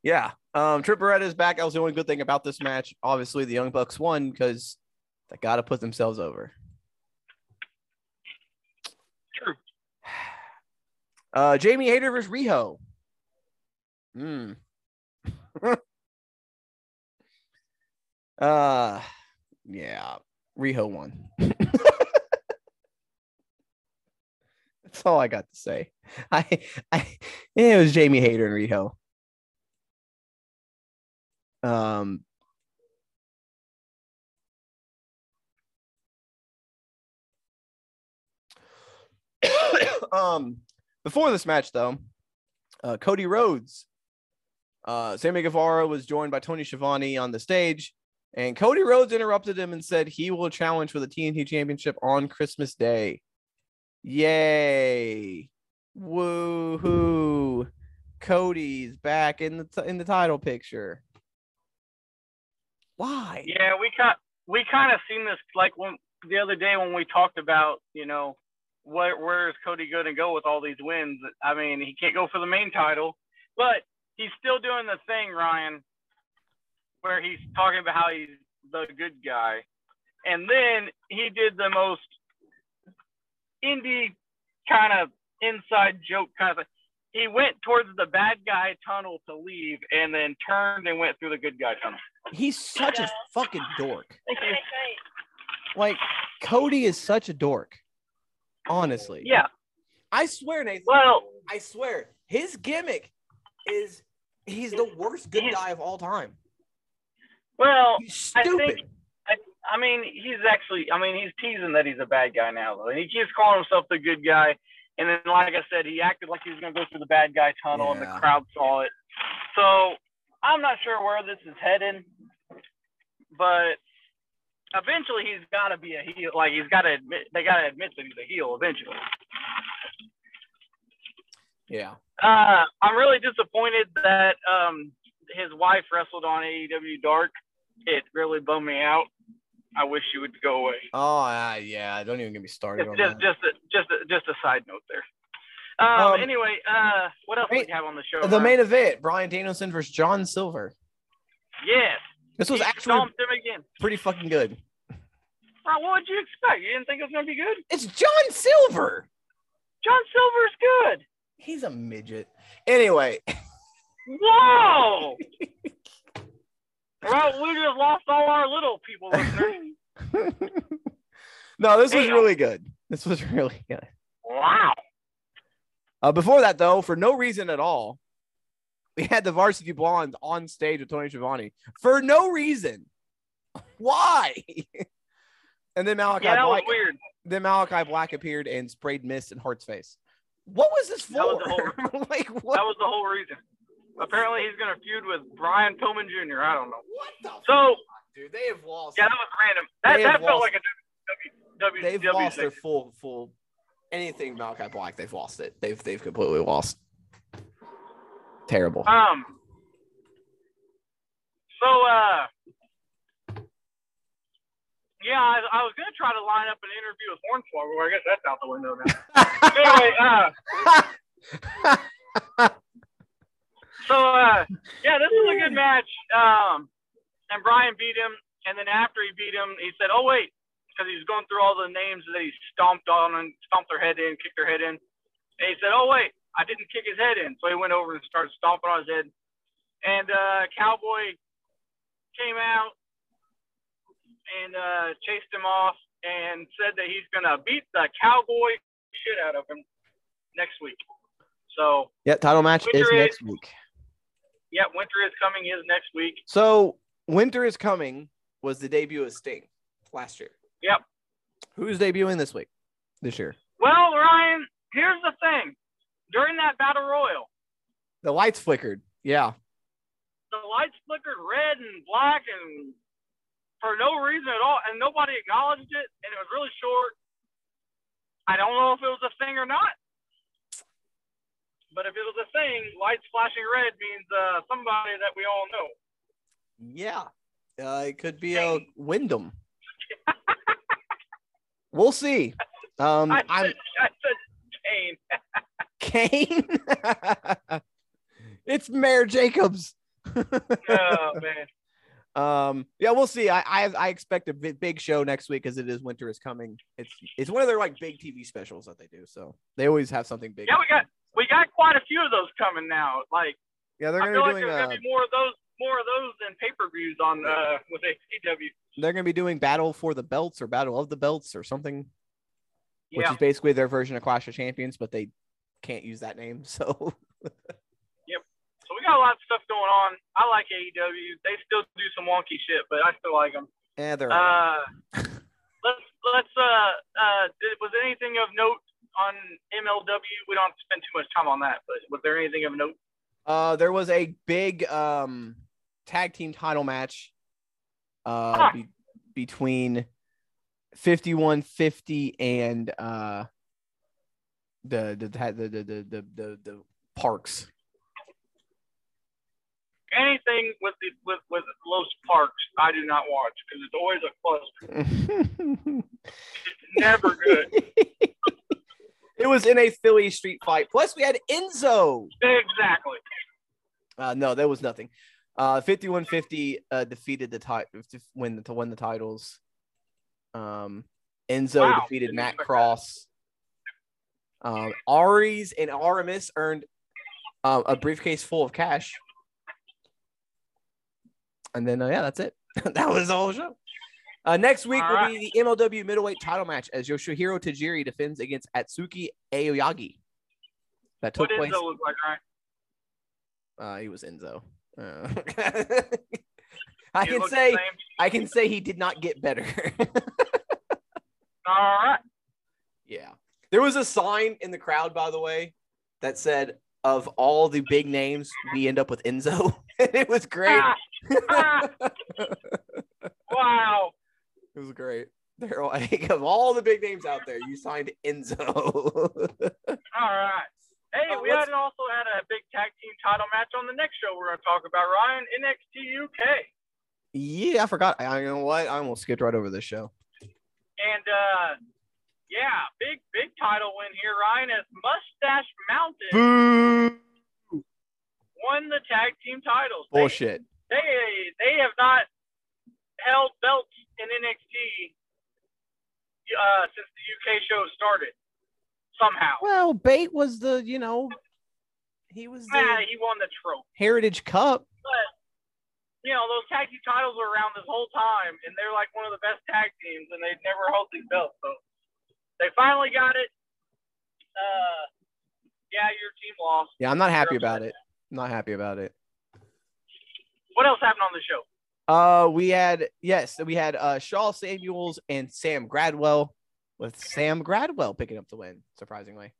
Yeah. Um, Trent Beretta is back. That was the only good thing about this match. Obviously, the Young Bucks won because they got to put themselves over. True. Uh, Jamie Hayter versus Riho. Hmm. uh, yeah, Riho won. That's all I got to say. I, I, it was Jamie Hayter and Riho. Um, um, before this match, though, uh, Cody Rhodes, uh, Sammy Guevara was joined by Tony Schiavone on the stage, and Cody Rhodes interrupted him and said he will challenge for the TNT Championship on Christmas Day. Yay! Woohoo! Cody's back in the t- in the title picture. Why? Yeah, we kind we kind of seen this like when the other day when we talked about you know where where is Cody going to go with all these wins? I mean, he can't go for the main title, but he's still doing the thing, Ryan, where he's talking about how he's the good guy, and then he did the most indie kind of inside joke kind of thing. He went towards the bad guy tunnel to leave, and then turned and went through the good guy tunnel. He's such a fucking dork. Like Cody is such a dork. Honestly. Yeah. I swear, Nathan. Well, I swear, his gimmick is He's the worst good guy of all time. Well, I think- I mean, he's actually. I mean, he's teasing that he's a bad guy now, though, and he keeps calling himself the good guy. And then, like I said, he acted like he was gonna go through the bad guy tunnel, and the crowd saw it. So I'm not sure where this is heading, but eventually he's got to be a heel. Like he's got to admit, they got to admit that he's a heel eventually. yeah. Uh, I'm really disappointed that um, his wife wrestled on AEW Dark. It really bummed me out. I wish you would go away. Oh uh, yeah. Don't even get me started Just on just that. just a, just a, just a side note there. Um, Um, anyway, uh, what else do we have on the show? the Ryan? main event: Brian Danielson versus John Silver. Yes. This was actually pretty fucking good. Bro, what would you expect? You didn't think it was gonna be good? It's John Silver. John Silver's good. He's a midget. Anyway, Whoa. Well, we just lost all our little people listeners. no, this was really good. This was really good. Wow. Uh, before that, though, for no reason at all, we had the Varsity Blondes on stage with Tony Schiavone for no reason. Why? and then Malachi Yeah, that was Black. weird. Then Malachi Black appeared and sprayed mist in Hart's face. What was this That was for? like what? That was the whole reason. Apparently, he's gonna feud with Brian Pillman Jr. I don't know. what the? So dude, they have lost. yeah, that was random. That They that felt lost- like a W they've W lost their full full anything Malachi Black. They've lost it. They've they've completely lost. Terrible. Um. So uh. Yeah, I, I was gonna try to line up an interview with Hornswoggle. I guess that's out the window now. anyway, uh, so uh, yeah, this was a good match. Um, and Brian beat him, and then after he beat him, he said, "Oh wait," because he was going through all the names that he stomped on and stomped their head in, kicked their head in. And he said, "Oh wait, I didn't kick his head in." So he went over and started stomping on his head. And uh, Cowboy came out and uh, chased him off and said that he's gonna beat the Cowboy shit out of him next week. So yeah, title match is Winter is- next week. Yeah, winter is coming is next week. So Winter is Coming was the debut of Sting last year. Yep. Who's debuting this week? This year. Well, Ryan, here's the thing. During that battle royal, The lights flickered. Yeah. the lights flickered red and black and for no reason at all, and nobody acknowledged it, and it was really short. I don't know if it was a thing or not. But if it was a thing, lights flashing red means uh, somebody that we all know. Yeah. Uh, it could be a Wyndham. we'll see. Um, I I'm said, I said Kane. Kane. it's Mayor Jacobs. oh man. Um, yeah, we'll see. I I, I expect a bi- big show next week because it is winter is coming. It's it's one of their like big TV specials that they do. So they always have something big. Yeah, we got we got quite a few of those coming now. Like yeah, they're gonna feel be like doing there's uh, gonna be more of those more of those than pay per views on uh with AEW. they're gonna be doing Battle for the Belts or Battle of the Belts or something, which is basically their version of Clash of Champions, but they can't use that name. So yep. So we got a lot of stuff going on. I like AEW. They still do some wonky shit, but I still like them. yeah, they're Uh, let's let's uh uh. Did, was anything of note on MLW? We don't spend too much time on that, but was there anything of note? Uh, there was a big um tag team title match uh Huh. be- between 5150 and uh the the the the the the, the, the parks. Anything with the with with Los Parks, I do not watch because it's always a cluster. It's never good. it was in a Philly street fight. Plus, we had Enzo. exactly. Uh, no, there was nothing. Uh, 5150 uh, defeated the title to win the, to win the titles. Um, Enzo Wow, defeated Matt. Cross. Um, Aries and Aramis earned uh, a briefcase full of cash. And then, uh, yeah, that's it. that was the whole show. Uh, next week All will right. be the MLW middleweight title match as Yoshihiro Tajiri defends against Atsuki Aoyagi. That took What place. Enzo look like, right? Uh, he was Enzo. Uh, I You can say. I can say he did not get better. All right. yeah. There was a sign in the crowd, by the way, that said, "Of all the big names, we end up with Enzo." it was great. Ah, ah. wow. It was great. They're like, of all the big names out there, you signed Enzo. All right. Hey, Uh, we had also had a big tag team title match on the next show we're going to talk about, Ryan, NXT UK. yeah, I forgot. I you know what? I almost skipped right over this show. And uh yeah, big big title win here, Ryan, as Moustache Mountain Boo! won the tag team titles. They- Bullshit. They, they have not held belts in NXT uh, since the UK show started. Somehow. Well, Bate was the, you know, he was the Nah, he won the trophy. Heritage Cup. But you know, those tag team titles were around this whole time, and they're like one of the best tag teams, and they've never held these belts. So they finally got it. Uh, yeah, your team lost. Yeah, I'm not happy about it. I'm not happy about it. What else happened on the show? Uh, we had yes, we had uh Sha Samuels and Sam Gradwell, with Sam Gradwell picking up the win. Surprisingly,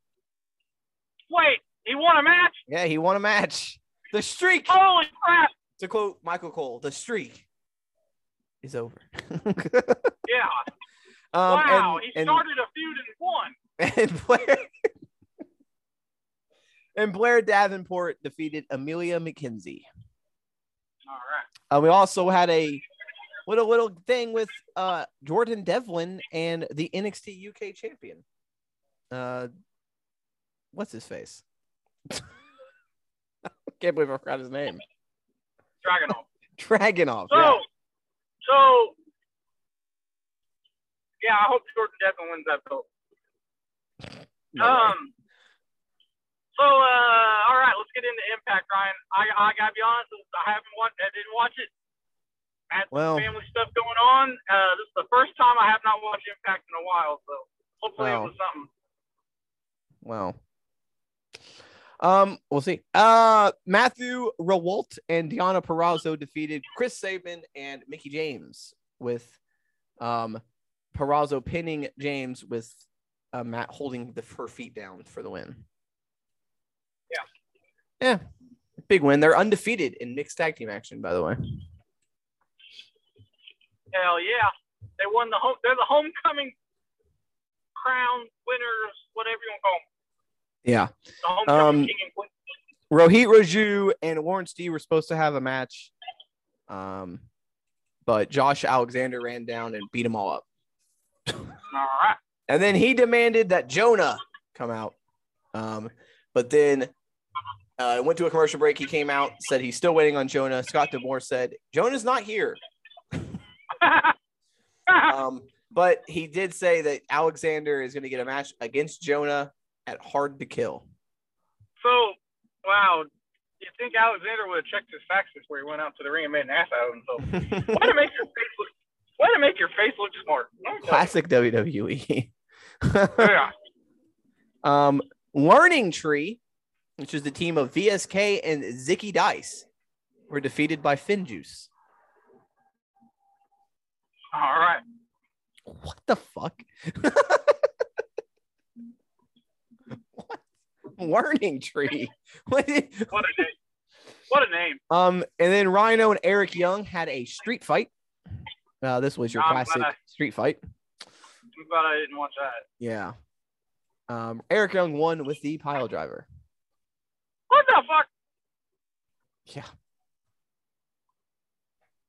Wait, he won a match? yeah, he won a match. The streak, Holy crap! to quote Michael Cole, the streak is over. Yeah. um, wow, and, he and- started a feud and won. and Blair and Blair Davenport defeated Emilia McKenzie. All right. Uh, we also had a little little thing with uh, Jordan Devlin and the NXT UK champion. Uh, what's his face? I Can't believe I forgot his name. Dragunov. Dragunov. So, yeah. so, yeah, I hope Jordan Devlin wins that belt. No. Um. So, uh, all right, let's get into Impact, Ryan. I, I gotta be honest, I haven't watched, I didn't watch it. I had some Well- family stuff going on. Uh, this is the first time I have not watched Impact in a while, so hopefully Wow. it was something. Wow. Um, we'll see. Uh, Matthew Rehwoldt and Deonna Purrazzo defeated Chris Sabin and Mickie James with um Purrazzo pinning James with uh, Matt holding the her feet down for the win. Yeah. Yeah. Big win. They're undefeated in mixed tag team action, by the way. Hell yeah, they won the home. They're the homecoming crown winners, whatever you want to call them. Yeah. The homecoming Um, king and queen. Rohit Raju and Warren D were supposed to have a match. Um, but Josh Alexander ran down and beat them all up. All right. And then he demanded that Jonah come out. Um, but then uh, went to a commercial break. He came out, said he's still waiting on Jonah. Scott D'Amore said, Jonah's not here. Um, but he did say that Alexander is going to get a match against Jonah at Hard to Kill. so, wow. You think Alexander would have checked his facts before he went out to the ring and made an ass out of himself? Way to make your face look. Way to make your face look smart. Let me tell you. Classic WWE. Yeah. um, Learning Tree, which is the team of VSK and Zicky Dice, were defeated by Finjuice. All right. What the fuck? what? Learning Tree. What is- What a name. What a name. um, and then Rhino and Eric Young had a street fight. Uh, this was your I'm classic I- street fight. I'm glad I didn't watch that. Yeah. Um, Eric Young won with the pile driver. What the fuck? Yeah.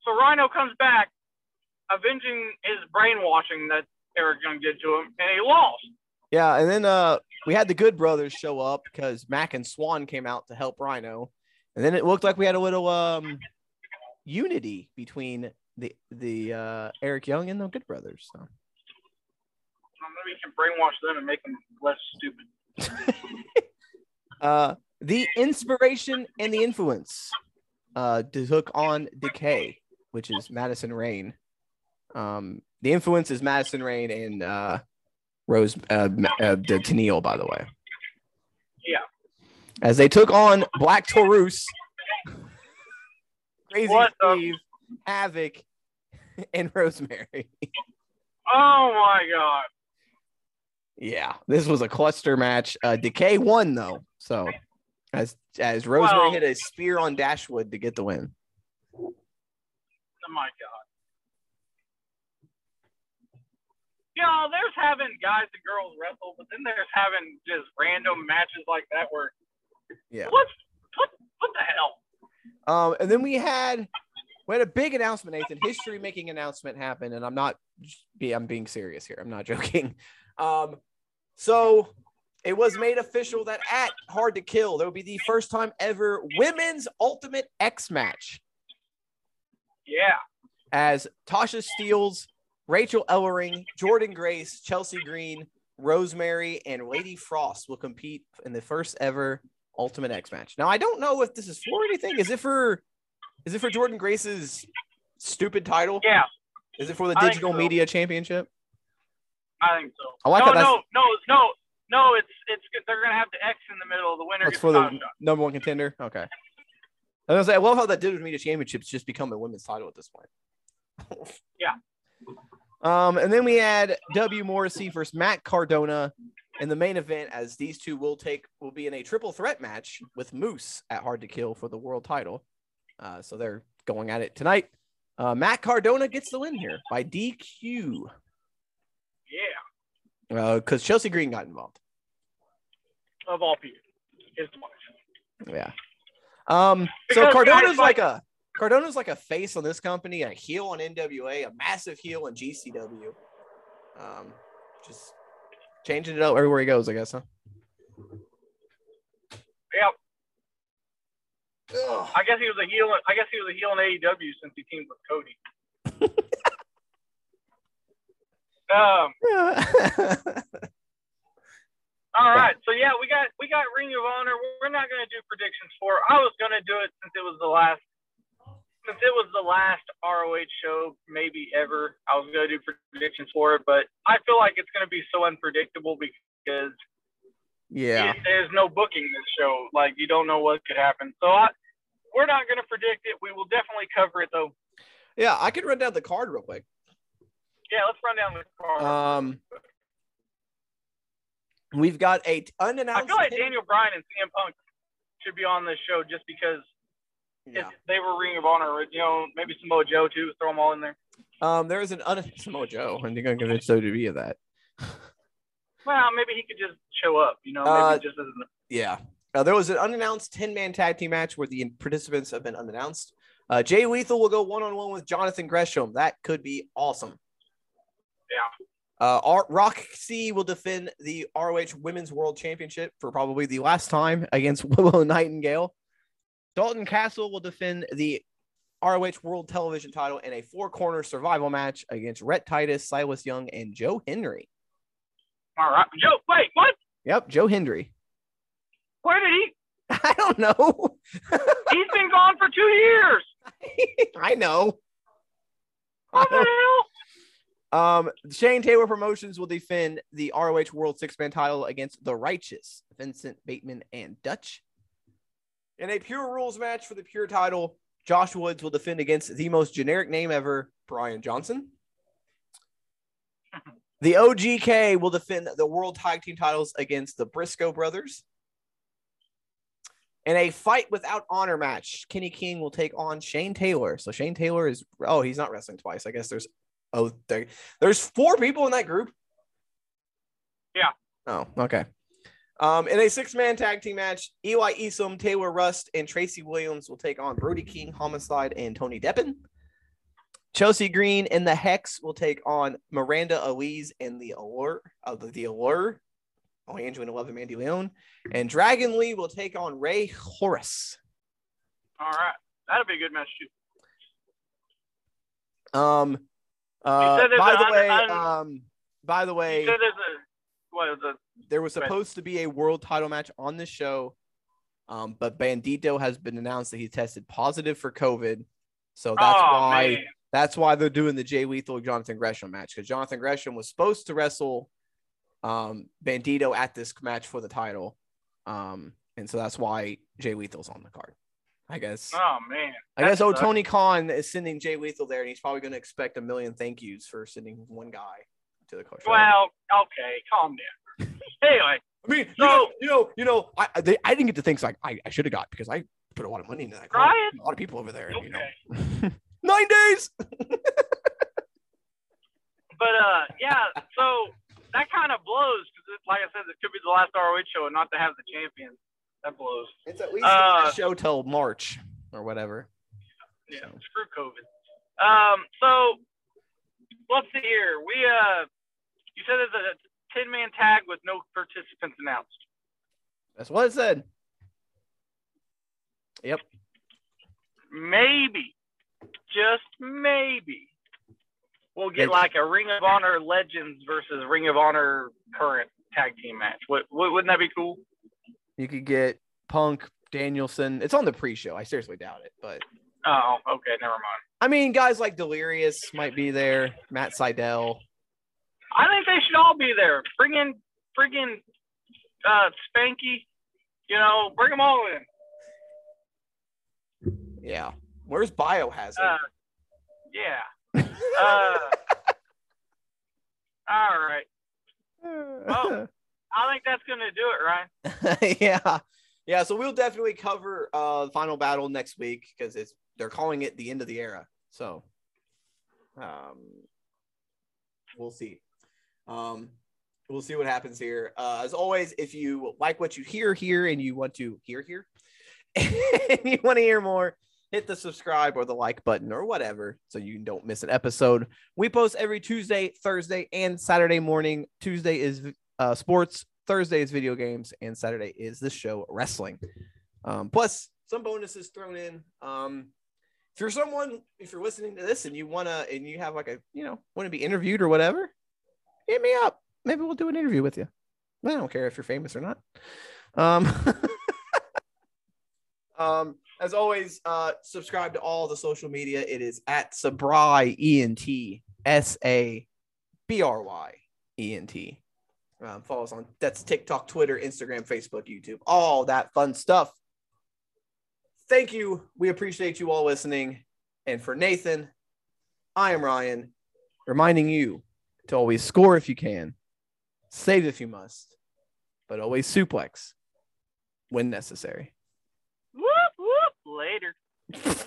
So Rhino comes back, avenging his brainwashing that Eric Young did to him, and he lost. Yeah, and then uh we had the Good Brothers show up because Mack and Swann came out to help Rhino, and then it looked like we had a little um unity between the the uh Eric Young and the Good Brothers. So. Well, Maybe you can brainwash them and make them less stupid. Uh, the inspiration and the influence uh took on Decay, which is Madison Rayne. Um, the influence is Madison Rayne and uh Rose uh, uh the Tenille, by the way. Yeah. As they took on Black Taurus Crazy What the- Steve, Havoc, and Rosemary. Oh my god. Yeah, this was a cluster match. Uh, Decay won though, so as as Rosemary Well- hit a spear on Dashwood to get the win. Oh my god. You know, there's having guys and girls wrestle, but then there's having just random matches like that where Yeah. what's what what the hell? Um, and then we had we had a big announcement, Nathan. History making announcement happened, and I'm not be I'm being serious here. I'm not joking. Um, so it was made official that at Hard to Kill there will be the first time ever women's Ultimate X match Yeah. as Tasha Steelz, Rachel Ellering, Jordynne Grace, Chelsea Green, Rosemary, and Lady Frost will compete in the first ever Ultimate X match. Now I don't know if this is for anything. Is it for is it for Jordynne Grace's stupid title? Yeah, Is it for the I Digital so. Media Championship? I think so. I like no, no, no, no, no. It's it's good. They're gonna have the X in the middle. Of the winner That's for the number one contender. Okay. I was gonna say, I love how that Digital Media Championships just become a women's title at this point. Yeah. Um, and then we had W Morrissey versus Matt Cardona in the main event, as these two will take will be in a triple threat match with Moose at Hard to Kill for the world title. Uh, so they're going at it tonight. Uh, Matt Cardona gets the win here by DQ Yeah, because Chelsea Green got involved. of all people, his wife. Yeah. Um. So Cardona's like like- a Cardona's like a face on this company, a heel on NWA, a massive heel on GCW. Um, just changing it up everywhere he goes, I guess, huh? Yep. Ugh. I guess he was a heel. I guess he was a heel in AEW since he teamed with Cody. Um. All right. So yeah, we got we got Ring of Honor. We're not gonna do predictions for. it. I was gonna do it since it was the last since it was the last ROH show maybe ever. I was gonna do predictions for it, but I feel like it's gonna be so unpredictable because yeah. it- there's no booking this show. Like you don't know what could happen. So I, we're not gonna predict it. We will definitely cover it though. Yeah, I could run down the card real quick. Yeah, let's run down the card. Um we've got a t- I unannounced feel like Daniel Bryan and CM Punk should be on this show just because Yeah. they were Ring of Honor. You know, maybe Samoa Joe too. Throw them all in there. Um, there is an un- Samoa Joe, and you're gonna convince WWE of that. Well, maybe he could just show up. You know, maybe Uh, just Yeah. Uh, there was an unannounced 10 man tag team match where the participants have been unannounced. Uh, Jay Lethal will go one on one with Jonathan Gresham. That could be awesome. Yeah. Uh, Roxy will defend the ROH Women's World Championship for probably the last time against Willow Nightingale. Dalton Castle will defend the ROH World Television title in a four corner survival match against Rhett Titus, Silas Young, and Joe Hendry. all right. Joe, wait, what? Yep, Joe Hendry. Where did he? I don't know. He's been gone for two years. I know. What the hell? Um, Shane Taylor Promotions will defend the ROH World Six Man title against the Righteous, Vincent Bateman and Dutch. In a pure rules match for the pure title, Josh Woods will defend against the most generic name ever, Brian Johnson. The OGK will defend the World Tag Team titles against the Briscoe brothers. In a fight without honor match, Kenny King will take on Shane Taylor. So Shane Taylor is oh, he's not wrestling twice. I guess there's oh there, there's four people in that group. Yeah. Oh, okay. Um, in a six-man tag team match, Eli Isom, Taylor Rust, and Tracy Williams will take on Brody King, Homicide, and Tony Deppen. Chelsea Green and the Hex will take on Miranda Alize and the Allure of the, the Allure. Oh, Andrew and Eleven Mandy Leon. And Dragon Lee will take on Rey Horus. All right. That'll be a good match too. Um uh by the way, um by the way, said there's a what is it? there was supposed to be a world title match on this show. Um, but Bandito has been announced that he tested positive for COVID. So that's oh why man. that's why they're doing the Jay Lethal Jonathan Gresham match because Jonathan Gresham was supposed to wrestle um, Bandito at this match for the title, um, and so that's why Jay Lethal's on the card. I guess. Oh man. I guess oh. Tony Khan is sending Jay Lethal there, and he's probably going to expect a million thank yous for sending one guy to the coach. Well, okay, calm down. anyway, I mean, you know, you know, you know, I I- they, I didn't get the things like I, I should have got because I put a lot of money into that. Ryan? a lot of people over there. You know, okay. nine days. But uh, yeah. So that kind of blows because, like I said, it could be the last ROH show and not to have the champion. That blows. It's at least Uh, a show till March or whatever. Yeah, So. screw COVID. Um, so let's see here. We uh, you said it's a ten man tag with no participants announced. That's what it said. Yep. Maybe, just maybe, we'll get Maybe. like a Ring of Honor Legends versus Ring of Honor current tag team match. What, what wouldn't that be cool? You could get Punk, Danielson. It's on the pre-show. I seriously doubt it, but Oh, okay, never mind. I mean, guys like Delirious might be there. Matt Sydal. I think they should all be there. Bring in friggin' uh, Spanky. You know, bring them all in. Yeah. Where's Biohazard? Uh, yeah. Uh, all right. well. I think that's gonna do it, Ryan. yeah. Yeah. So we'll definitely cover uh the final battle next week because it's they're calling it the end of the era. So um we'll see. Um we'll see what happens here. Uh as always, if you like what you hear here and you want to hear here and you want to hear more, hit the subscribe or the like button or whatever so you don't miss an episode. We post every Tuesday, Thursday, and Saturday morning. Tuesday is uh, sports, Thursday is video games, and Saturday is the show wrestling. Um, plus some bonuses thrown in. Um, if you're someone, if you're listening to this and you wanna and you have like a you know want to be interviewed or whatever, hit me up. Maybe we'll do an interview with you. I don't care if you're famous or not. Um, um, as always, uh, subscribe to all the social media. It is at Sabry E N T S A B R Y E N T. Um, follow us on that's TikTok, Twitter, Instagram, Facebook, YouTube, all that fun stuff. Thank you. We appreciate you all listening. And for Nathan, I am Ryan, reminding you to always score if you can, save if you must, but always suplex when necessary. Whoop whoop. Later.